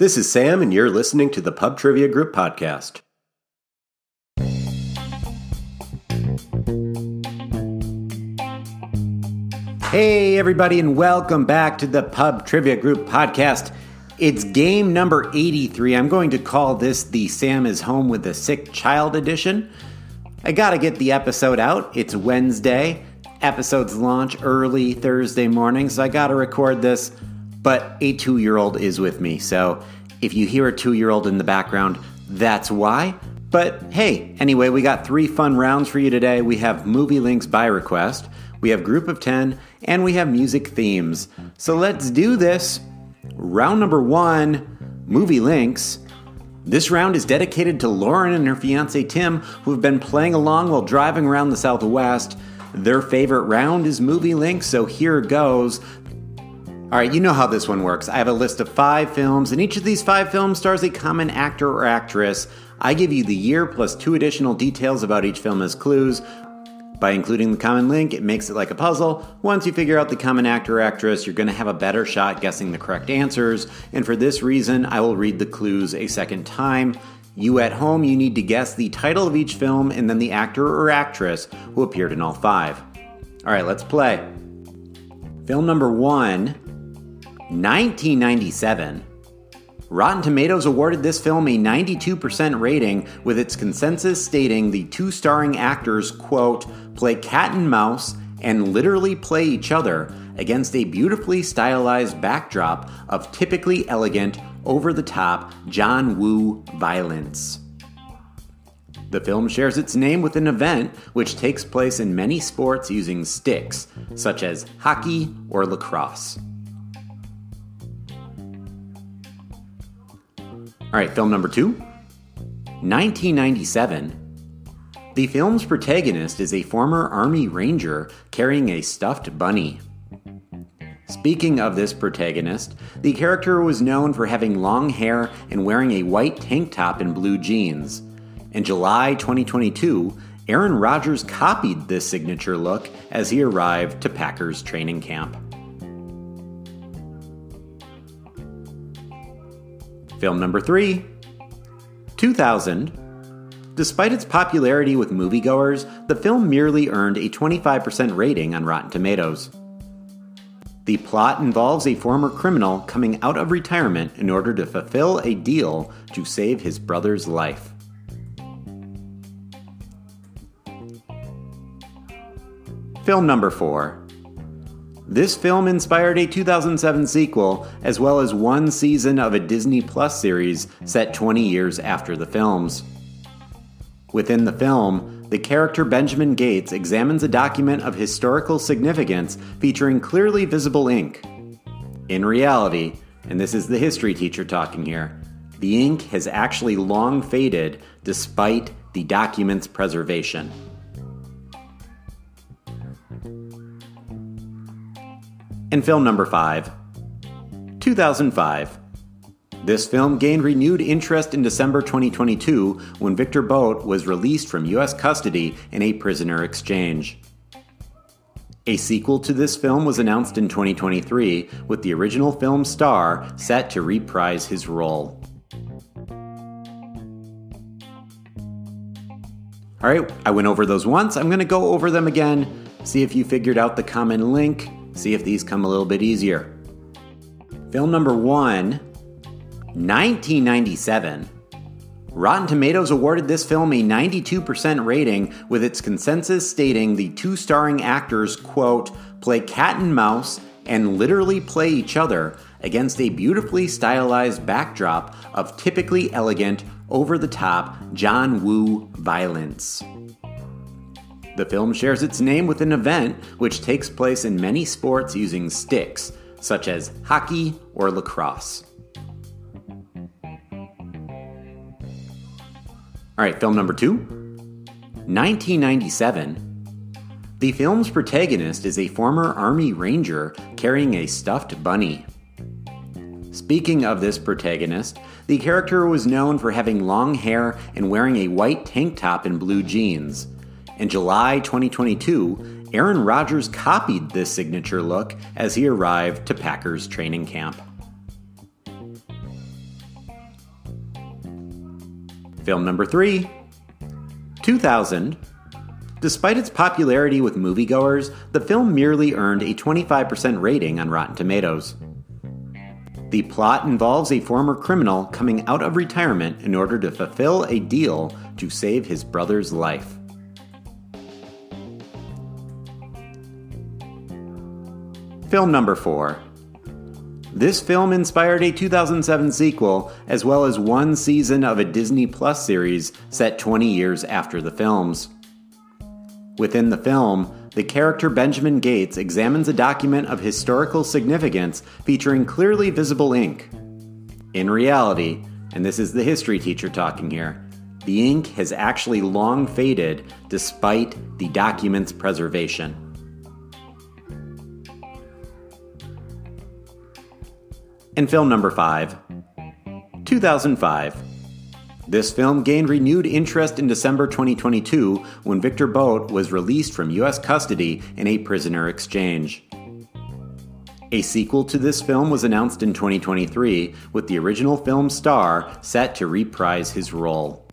This is Sam, and you're listening to the Pub Trivia Group podcast. Hey, everybody, and welcome back to the Pub Trivia Group podcast. It's game number 83. I'm going to call this the Sam is Home with a Sick Child edition. I gotta get the episode out. It's Wednesday. Episodes launch early Thursday morning, so I gotta record this but a two year old is with me. So if you hear a two year old in the background, that's why. But hey, anyway, we got three fun rounds for you today. We have movie links by request, we have group of 10, and we have music themes. So let's do this. Round number one movie links. This round is dedicated to Lauren and her fiance Tim, who have been playing along while driving around the Southwest. Their favorite round is movie links, so here goes. All right, you know how this one works. I have a list of five films, and each of these five films stars a common actor or actress. I give you the year plus two additional details about each film as clues. By including the common link, it makes it like a puzzle. Once you figure out the common actor or actress, you're going to have a better shot guessing the correct answers. And for this reason, I will read the clues a second time. You at home, you need to guess the title of each film and then the actor or actress who appeared in all five. All right, let's play. Film number one 1997. Rotten Tomatoes awarded this film a 92% rating, with its consensus stating the two starring actors, quote, play cat and mouse and literally play each other against a beautifully stylized backdrop of typically elegant, over the top John Woo violence. The film shares its name with an event which takes place in many sports using sticks, such as hockey or lacrosse. All right, film number two 1997. The film's protagonist is a former Army Ranger carrying a stuffed bunny. Speaking of this protagonist, the character was known for having long hair and wearing a white tank top and blue jeans. In July 2022, Aaron Rodgers copied this signature look as he arrived to Packers training camp. Film number three 2000. Despite its popularity with moviegoers, the film merely earned a 25% rating on Rotten Tomatoes. The plot involves a former criminal coming out of retirement in order to fulfill a deal to save his brother's life. Film number 4 this film inspired a 2007 sequel, as well as one season of a Disney Plus series set 20 years after the films. Within the film, the character Benjamin Gates examines a document of historical significance featuring clearly visible ink. In reality, and this is the history teacher talking here, the ink has actually long faded despite the document's preservation. And film number 5 2005. This film gained renewed interest in December 2022 when Victor Bout was released from U.S. custody in a prisoner exchange. A sequel to this film was announced in 2023, with the original film star set to reprise his role. All right, I went over those once. I'm going to go over them again, see if you figured out the common link, See if these come a little bit easier. Film number one 1997. Rotten Tomatoes awarded this film a 92% rating, with its consensus stating the two starring actors, quote, play cat and mouse and literally play each other against a beautifully stylized backdrop of typically elegant, over the top John Woo violence. The film shares its name with an event which takes place in many sports using sticks, such as hockey or lacrosse. All right, film number two 1997. The film's protagonist is a former Army Ranger carrying a stuffed bunny. Speaking of this protagonist, the character was known for having long hair and wearing a white tank top and blue jeans. In July 2022, Aaron Rodgers copied this signature look as he arrived to Packers training camp. Film number three, 2000. Despite its popularity with moviegoers, the film merely earned a 25% rating on Rotten Tomatoes. The plot involves a former criminal coming out of retirement in order to fulfill a deal to save his brother's life. Film number 4 this film inspired a 2007 sequel, as well as one season of a Disney Plus series set 20 years after the films. Within the film, the character Benjamin Gates examines a document of historical significance featuring clearly visible ink. In reality, and this is the history teacher talking here, the ink has actually long faded despite the document's preservation. And film number 5 2005. This film gained renewed interest in December 2022 when Victor Bout was released from U.S. custody in a prisoner exchange. A sequel to this film was announced in 2023, with the original film star set to reprise his role.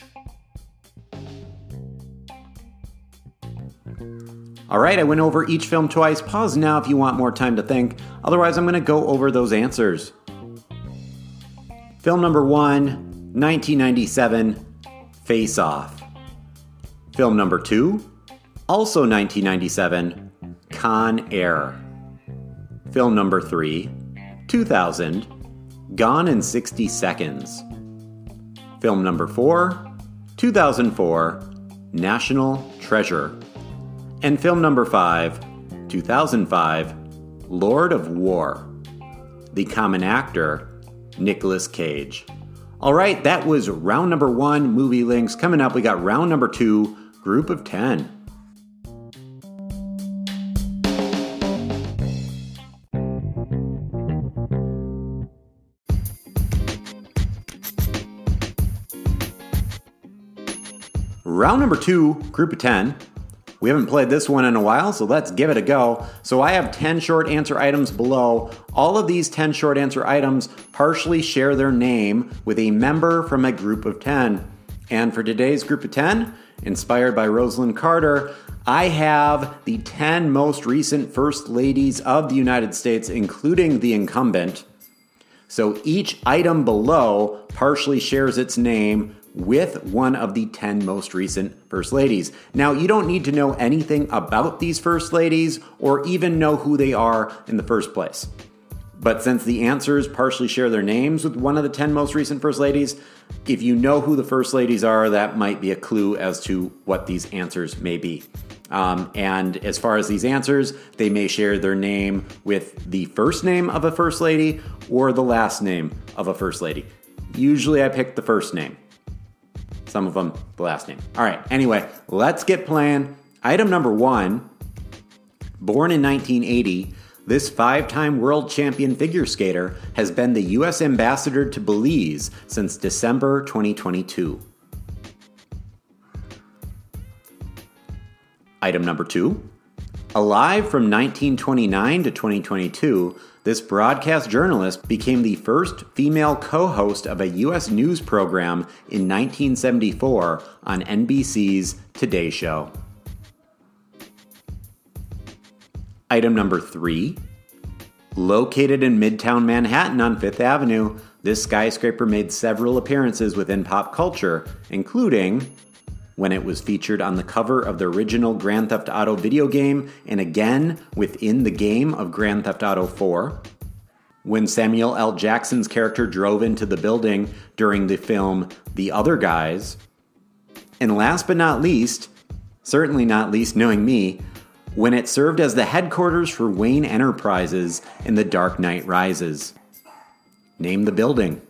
All right, I went over each film twice. Pause now if you want more time to think. Otherwise, I'm going to go over those answers. Film number one, 1997, Face Off. Film number two, also 1997, Con Air. Film number three, 2000, Gone in 60 Seconds. Film number four, 2004, National Treasure. And film number five, 2005, Lord of War. The common actor, Nicolas Cage. All right, that was round number one, movie links. Coming up, we got round number two, group of 10. Round number two, group of 10. We haven't played this one in a while, so let's give it a go. So I have 10 short answer items below. All of these 10 short answer items partially share their name with a member from a group of 10. And for today's group of 10, inspired by Rosalynn Carter, I have the 10 most recent First Ladies of the United States, including the incumbent. So each item below partially shares its name with one of the 10 most recent First Ladies. Now, you don't need to know anything about these First Ladies or even know who they are in the first place. But since the answers partially share their names with one of the 10 most recent First Ladies, if you know who the First Ladies are, that might be a clue as to what these answers may be. Um, and as far as these answers, they may share their name with the first name of a First Lady or the last name of a First Lady. Usually I pick the first name. Some of them, the last name. All right, anyway, let's get playing. Item number one Born in 1980, this five time world champion figure skater has been the U.S. ambassador to Belize since December 2022. Item number two. Alive from 1929 to 2022, this broadcast journalist became the first female co host of a U.S. news program in 1974 on NBC's Today Show. Item number three. Located in Midtown Manhattan on Fifth Avenue, this skyscraper made several appearances within pop culture, including when it was featured on the cover of the original Grand Theft Auto video game and again within the game of Grand Theft Auto 4. When Samuel L. Jackson's character drove into the building during the film The Other Guys. And last but not least, certainly not least knowing me, when it served as the headquarters for Wayne Enterprises in The Dark Knight Rises. Name the building.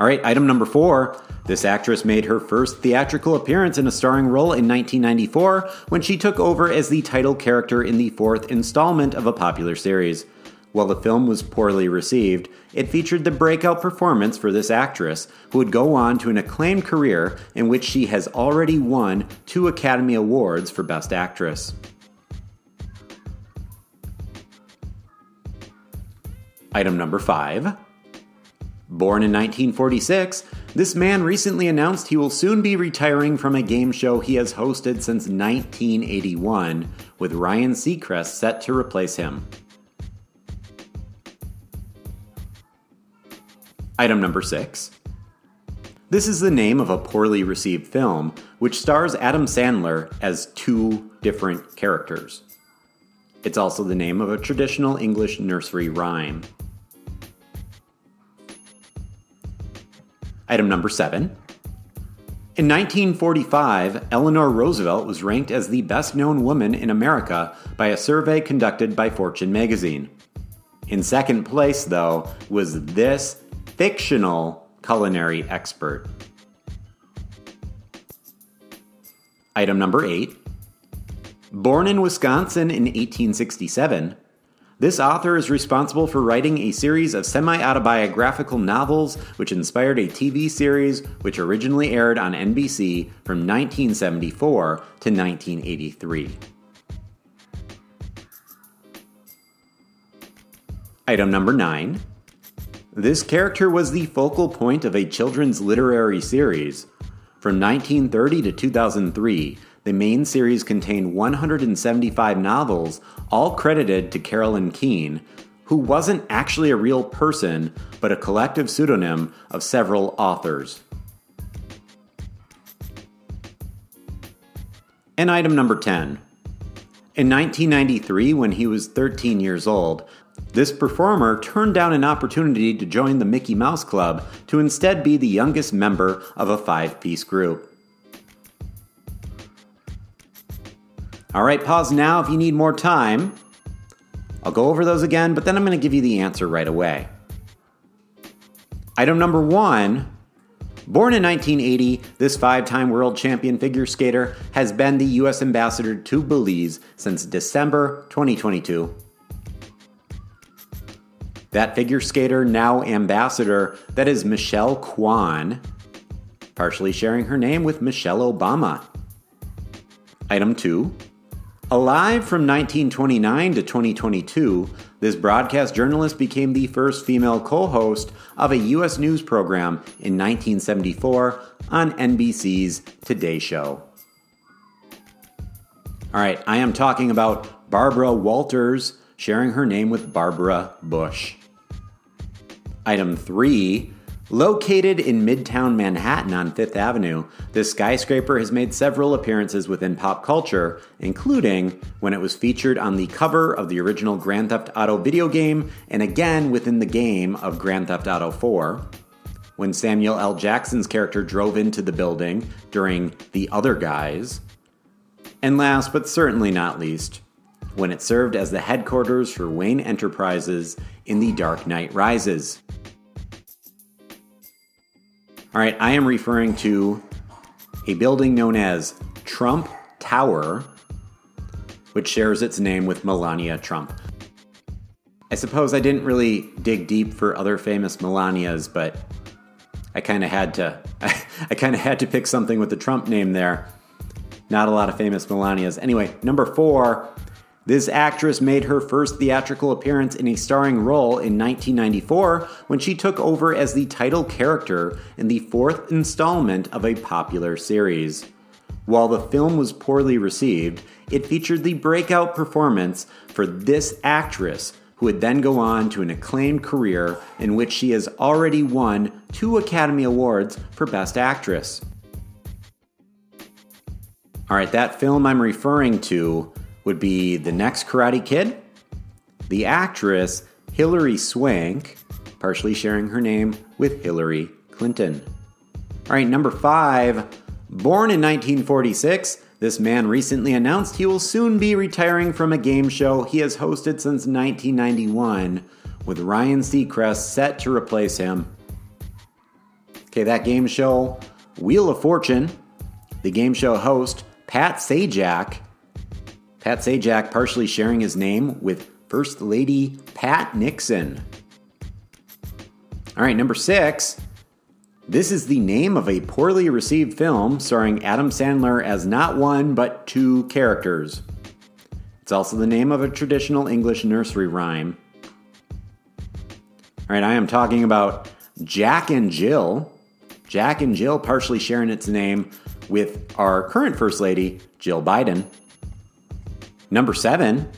All right, item number four. This actress made her first theatrical appearance in a starring role in 1994 when she took over as the title character in the fourth installment of a popular series. While the film was poorly received, it featured the breakout performance for this actress, who would go on to an acclaimed career in which she has already won two Academy Awards for Best Actress. Item number five Born in 1946, this man recently announced he will soon be retiring from a game show he has hosted since 1981, with Ryan Seacrest set to replace him. Item number six. This is the name of a poorly received film, which stars Adam Sandler as two different characters. It's also the name of a traditional English nursery rhyme. Item number seven. In 1945, Eleanor Roosevelt was ranked as the best known woman in America by a survey conducted by Fortune magazine. In second place, though, was this fictional culinary expert. Item number eight. Born in Wisconsin in 1867, this author is responsible for writing a series of semi autobiographical novels which inspired a TV series which originally aired on NBC from 1974 to 1983. Item number 9. This character was the focal point of a children's literary series. From 1930 to 2003, the main series contained 175 novels, all credited to Carolyn Keene, who wasn't actually a real person, but a collective pseudonym of several authors. And item number 10. In 1993, when he was 13 years old, this performer turned down an opportunity to join the Mickey Mouse Club to instead be the youngest member of a five piece group. All right, pause now if you need more time. I'll go over those again, but then I'm going to give you the answer right away. Item number one Born in 1980, this five time world champion figure skater has been the U.S. ambassador to Belize since December 2022. That figure skater, now ambassador, that is Michelle Kwan, partially sharing her name with Michelle Obama. Item 2 Alive from 1929 to 2022, this broadcast journalist became the first female co host of a U.S. news program in 1974 on NBC's Today Show. All right, I am talking about Barbara Walters sharing her name with Barbara Bush. Item 3 Located in Midtown Manhattan on Fifth Avenue, this skyscraper has made several appearances within pop culture, including when it was featured on the cover of the original Grand Theft Auto video game and again within the game of Grand Theft Auto 4, when Samuel L. Jackson's character drove into the building during The Other Guys, and last but certainly not least, when it served as the headquarters for Wayne Enterprises in The Dark Knight Rises. All right, I am referring to a building known as Trump Tower, which shares its name with Melania Trump. I suppose I didn't really dig deep for other famous Melanias, but I kind of had to. I kind of had to pick something with the Trump name there. Not a lot of famous Melanias. Anyway, number four, this actress made her first theatrical appearance in a starring role in 1994 when she took over as the title character in the fourth installment of a popular series. While the film was poorly received, it featured the breakout performance for this actress, who would then go on to an acclaimed career in which she has already won two Academy Awards for Best Actress. All right, that film I'm referring to would be the next Karate Kid, the actress Hilary Swank, partially sharing her name with Hillary Clinton. All right, number five, born in 1946, this man recently announced he will soon be retiring from a game show he has hosted since 1991, with Ryan Seacrest set to replace him. Okay, that game show, Wheel of Fortune, the game show host, Pat Sajak, Pat Sajak partially sharing his name with First Lady Pat Nixon. All right, number six. This is the name of a poorly received film starring Adam Sandler as not one but two characters. It's also the name of a traditional English nursery rhyme. All right, I am talking about Jack and Jill. Jack and Jill partially sharing its name with our current First Lady, Jill Biden. Number seven,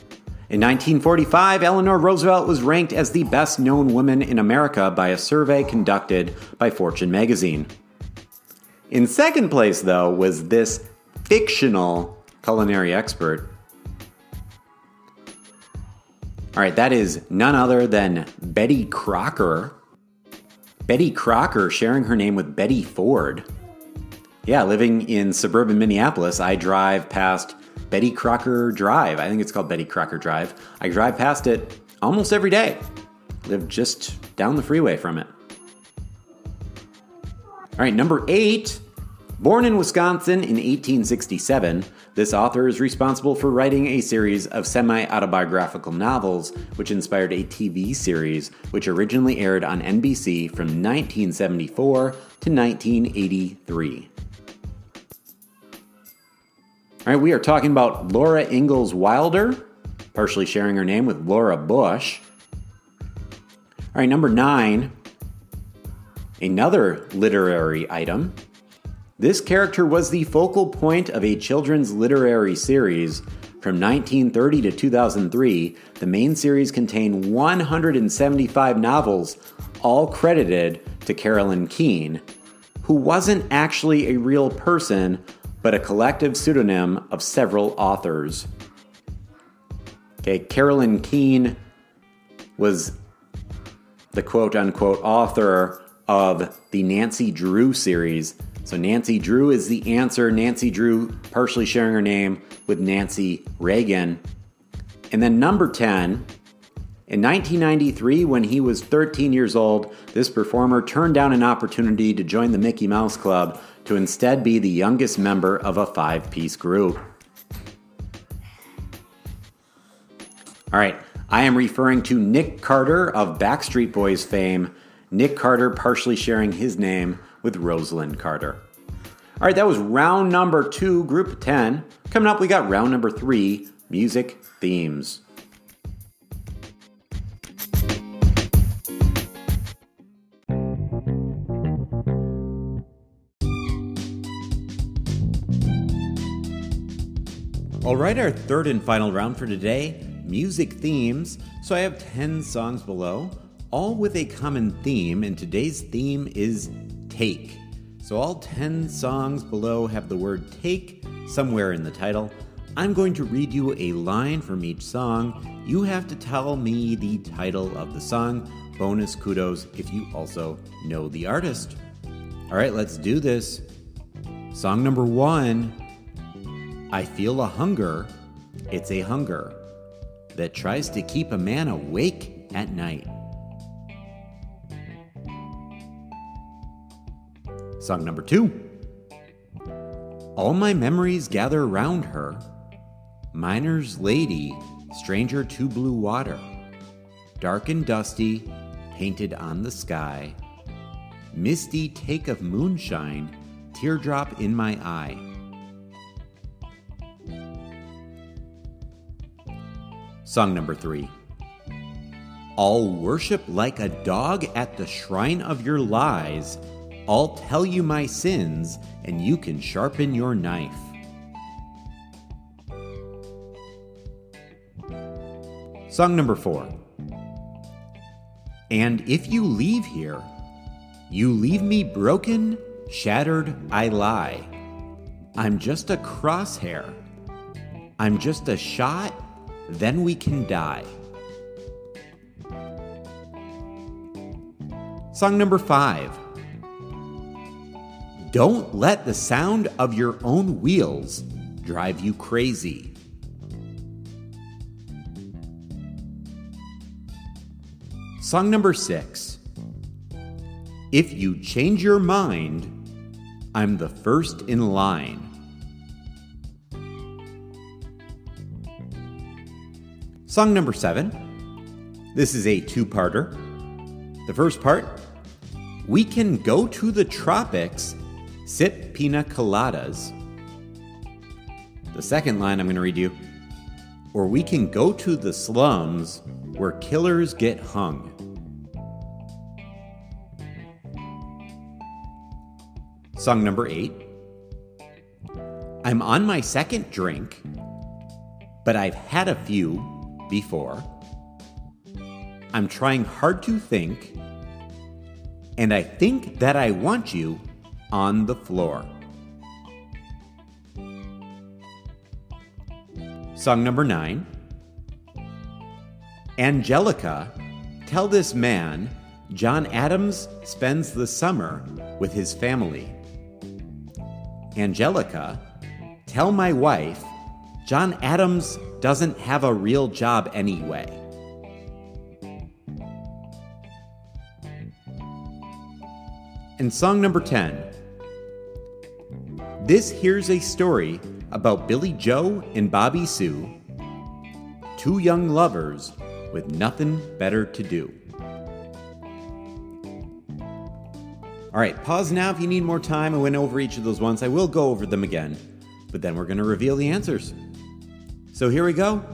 in 1945, Eleanor Roosevelt was ranked as the best known woman in America by a survey conducted by Fortune magazine. In second place, though, was this fictional culinary expert. All right, that is none other than Betty Crocker. Betty Crocker sharing her name with Betty Ford. Yeah, living in suburban Minneapolis, I drive past Betty Crocker Drive. I think it's called Betty Crocker Drive. I drive past it almost every day. Live just down the freeway from it. All right, number eight. Born in Wisconsin in 1867, this author is responsible for writing a series of semi autobiographical novels, which inspired a TV series which originally aired on NBC from 1974 to 1983. All right, we are talking about Laura Ingalls Wilder, partially sharing her name with Laura Bush. All right, number nine, another literary item. This character was the focal point of a children's literary series from 1930 to 2003. The main series contained 175 novels, all credited to Carolyn Keene, who wasn't actually a real person but a collective pseudonym of several authors. Okay, Carolyn Keene was the quote unquote author of the Nancy Drew series. So, Nancy Drew is the answer. Nancy Drew partially sharing her name with Nancy Reagan. And then number 10, in 1993, when he was 13 years old, this performer turned down an opportunity to join the Mickey Mouse Club to instead be the youngest member of a five piece group. All right, I am referring to Nick Carter of Backstreet Boys fame. Nick Carter partially sharing his name with Rosalynn Carter. All right, that was round number two, group 10. Coming up, we got round number three music themes. All right, our third and final round for today music themes. So I have 10 songs below, all with a common theme, and today's theme is take. So all 10 songs below have the word take somewhere in the title. I'm going to read you a line from each song. You have to tell me the title of the song. Bonus kudos if you also know the artist. All right, let's do this. Song number one I feel a hunger. It's a hunger that tries to keep a man awake at night. Song number two. All my memories gather round her. Miner's lady, stranger to blue water. Dark and dusty, painted on the sky. Misty take of moonshine, teardrop in my eye. Song number three. I'll worship like a dog at the shrine of your lies. I'll tell you my sins, and you can sharpen your knife. Song number four. And if you leave here, you leave me broken, shattered, I lie. I'm just a crosshair. I'm just a shot then we can die. Song number five. Don't let the sound of your own wheels drive you crazy. Song number six. If you change your mind, I'm the first in line. Song number seven. This is a two parter. The first part We can go to the tropics, sip pina coladas. The second line I'm going to read you Or we can go to the slums where killers get hung. Song number eight. I'm on my second drink, but I've had a few before. I'm trying hard to think, and I think that I want you on the floor. Song number nine. Angelica, tell this man John Adams spends the summer with his family. Angelica, tell my wife John Adams doesn't have a real job anyway. And song number 10. This here's a story about Billy Joe and Bobby Sue, two young lovers with nothing better to do. All right, pause now if you need more time. I went over each of those once. I will go over them again, but then we're going to reveal the answers. So here we go.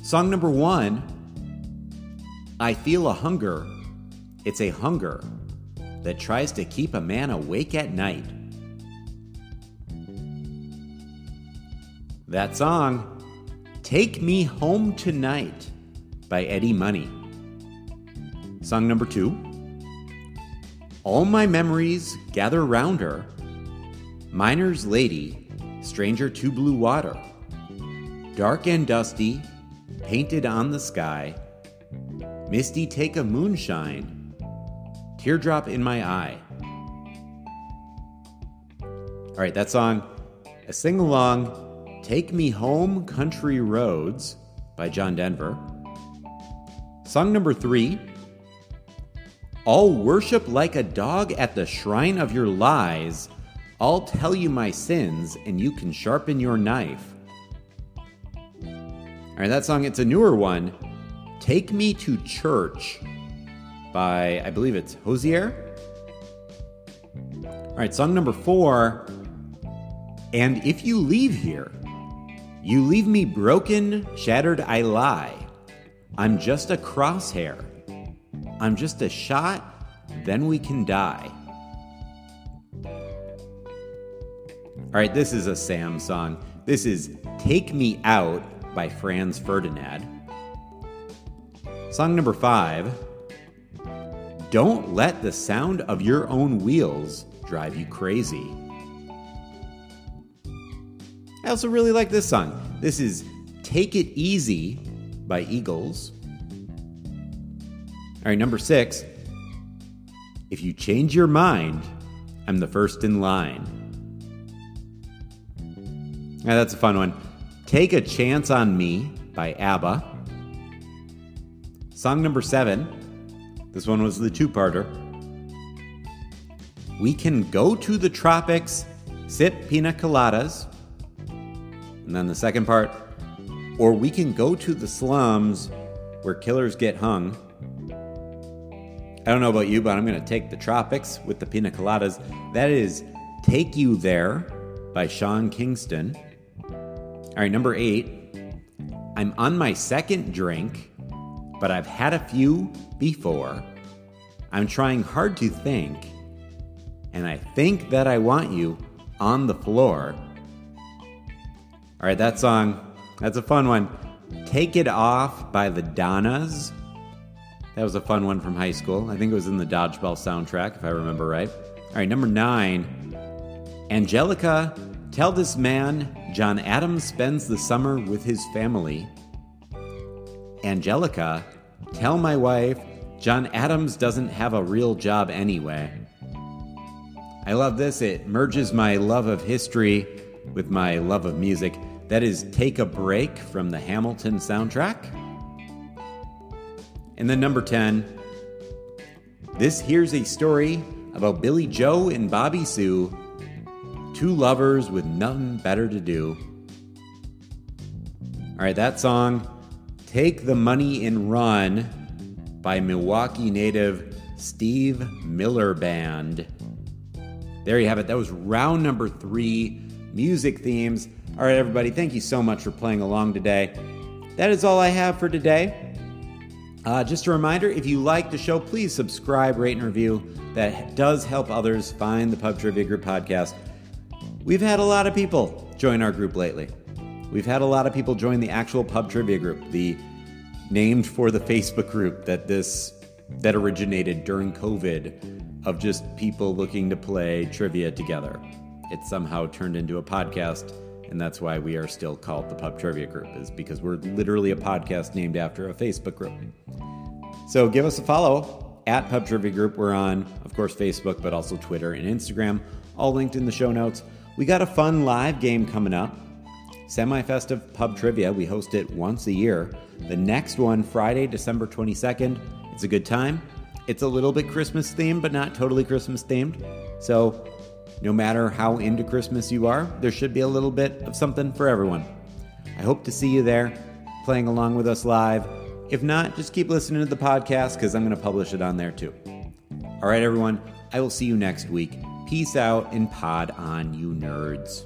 Song number one I feel a hunger. It's a hunger that tries to keep a man awake at night. That song, Take Me Home Tonight by Eddie Money. Song number two, All My Memories Gather Round Her, Miner's Lady, Stranger to Blue Water, Dark and Dusty, Painted on the Sky, Misty Take a Moonshine, Teardrop in My Eye. All right, that song, a sing along Take Me Home Country Roads by John Denver. Song number three I'll worship like a dog at the shrine of your lies. I'll tell you my sins, and you can sharpen your knife. All right, that song, it's a newer one. Take Me to Church by, I believe it's Hozier. All right, song number four. And if you leave here, you leave me broken, shattered, I lie. I'm just a crosshair. I'm just a shot, then we can die. All right, this is a Sam song. This is Take Me Out by Franz Ferdinand. Song number five Don't let the sound of your own wheels drive you crazy. I also really like this song. This is Take It Easy by Eagles. All right, number six. If you change your mind, I'm the first in line. Yeah, that's a fun one. Take a Chance on Me by ABBA. Song number seven. This one was the two parter. We can go to the tropics, sip pina coladas, and then the second part, or we can go to the slums where killers get hung. I don't know about you, but I'm going to take the tropics with the pina coladas. That is Take You There by Sean Kingston. All right, number eight. I'm on my second drink, but I've had a few before. I'm trying hard to think, and I think that I want you on the floor. All right, that song, that's a fun one. Take It Off by the Donnas. That was a fun one from high school. I think it was in the Dodgeball soundtrack, if I remember right. All right, number nine. Angelica, tell this man John Adams spends the summer with his family. Angelica, tell my wife John Adams doesn't have a real job anyway. I love this. It merges my love of history with my love of music. That is Take a Break from the Hamilton soundtrack. And then number 10, this here's a story about Billy Joe and Bobby Sue, two lovers with nothing better to do. All right, that song, Take the Money and Run by Milwaukee native Steve Miller Band. There you have it. That was round number three music themes. All right, everybody, thank you so much for playing along today. That is all I have for today. Uh, just a reminder if you like the show, please subscribe, rate, and review. That does help others find the Pub Trivia Group podcast. We've had a lot of people join our group lately. We've had a lot of people join the actual Pub Trivia Group, the named for the Facebook group that this that originated during COVID of just people looking to play trivia together. It somehow turned into a podcast, and that's why we are still called the Pub Trivia Group, is because we're literally a podcast named after a Facebook group. So give us a follow at Pub Trivia Group. We're on, of course, Facebook, but also Twitter and Instagram, all linked in the show notes. We got a fun live game coming up. Semi festive pub trivia. We host it once a year. The next one, Friday, December 22nd. It's a good time. It's a little bit Christmas themed, but not totally Christmas themed. So, no matter how into Christmas you are, there should be a little bit of something for everyone. I hope to see you there, playing along with us live. If not, just keep listening to the podcast because I'm going to publish it on there too. All right, everyone, I will see you next week. Peace out and pod on, you nerds.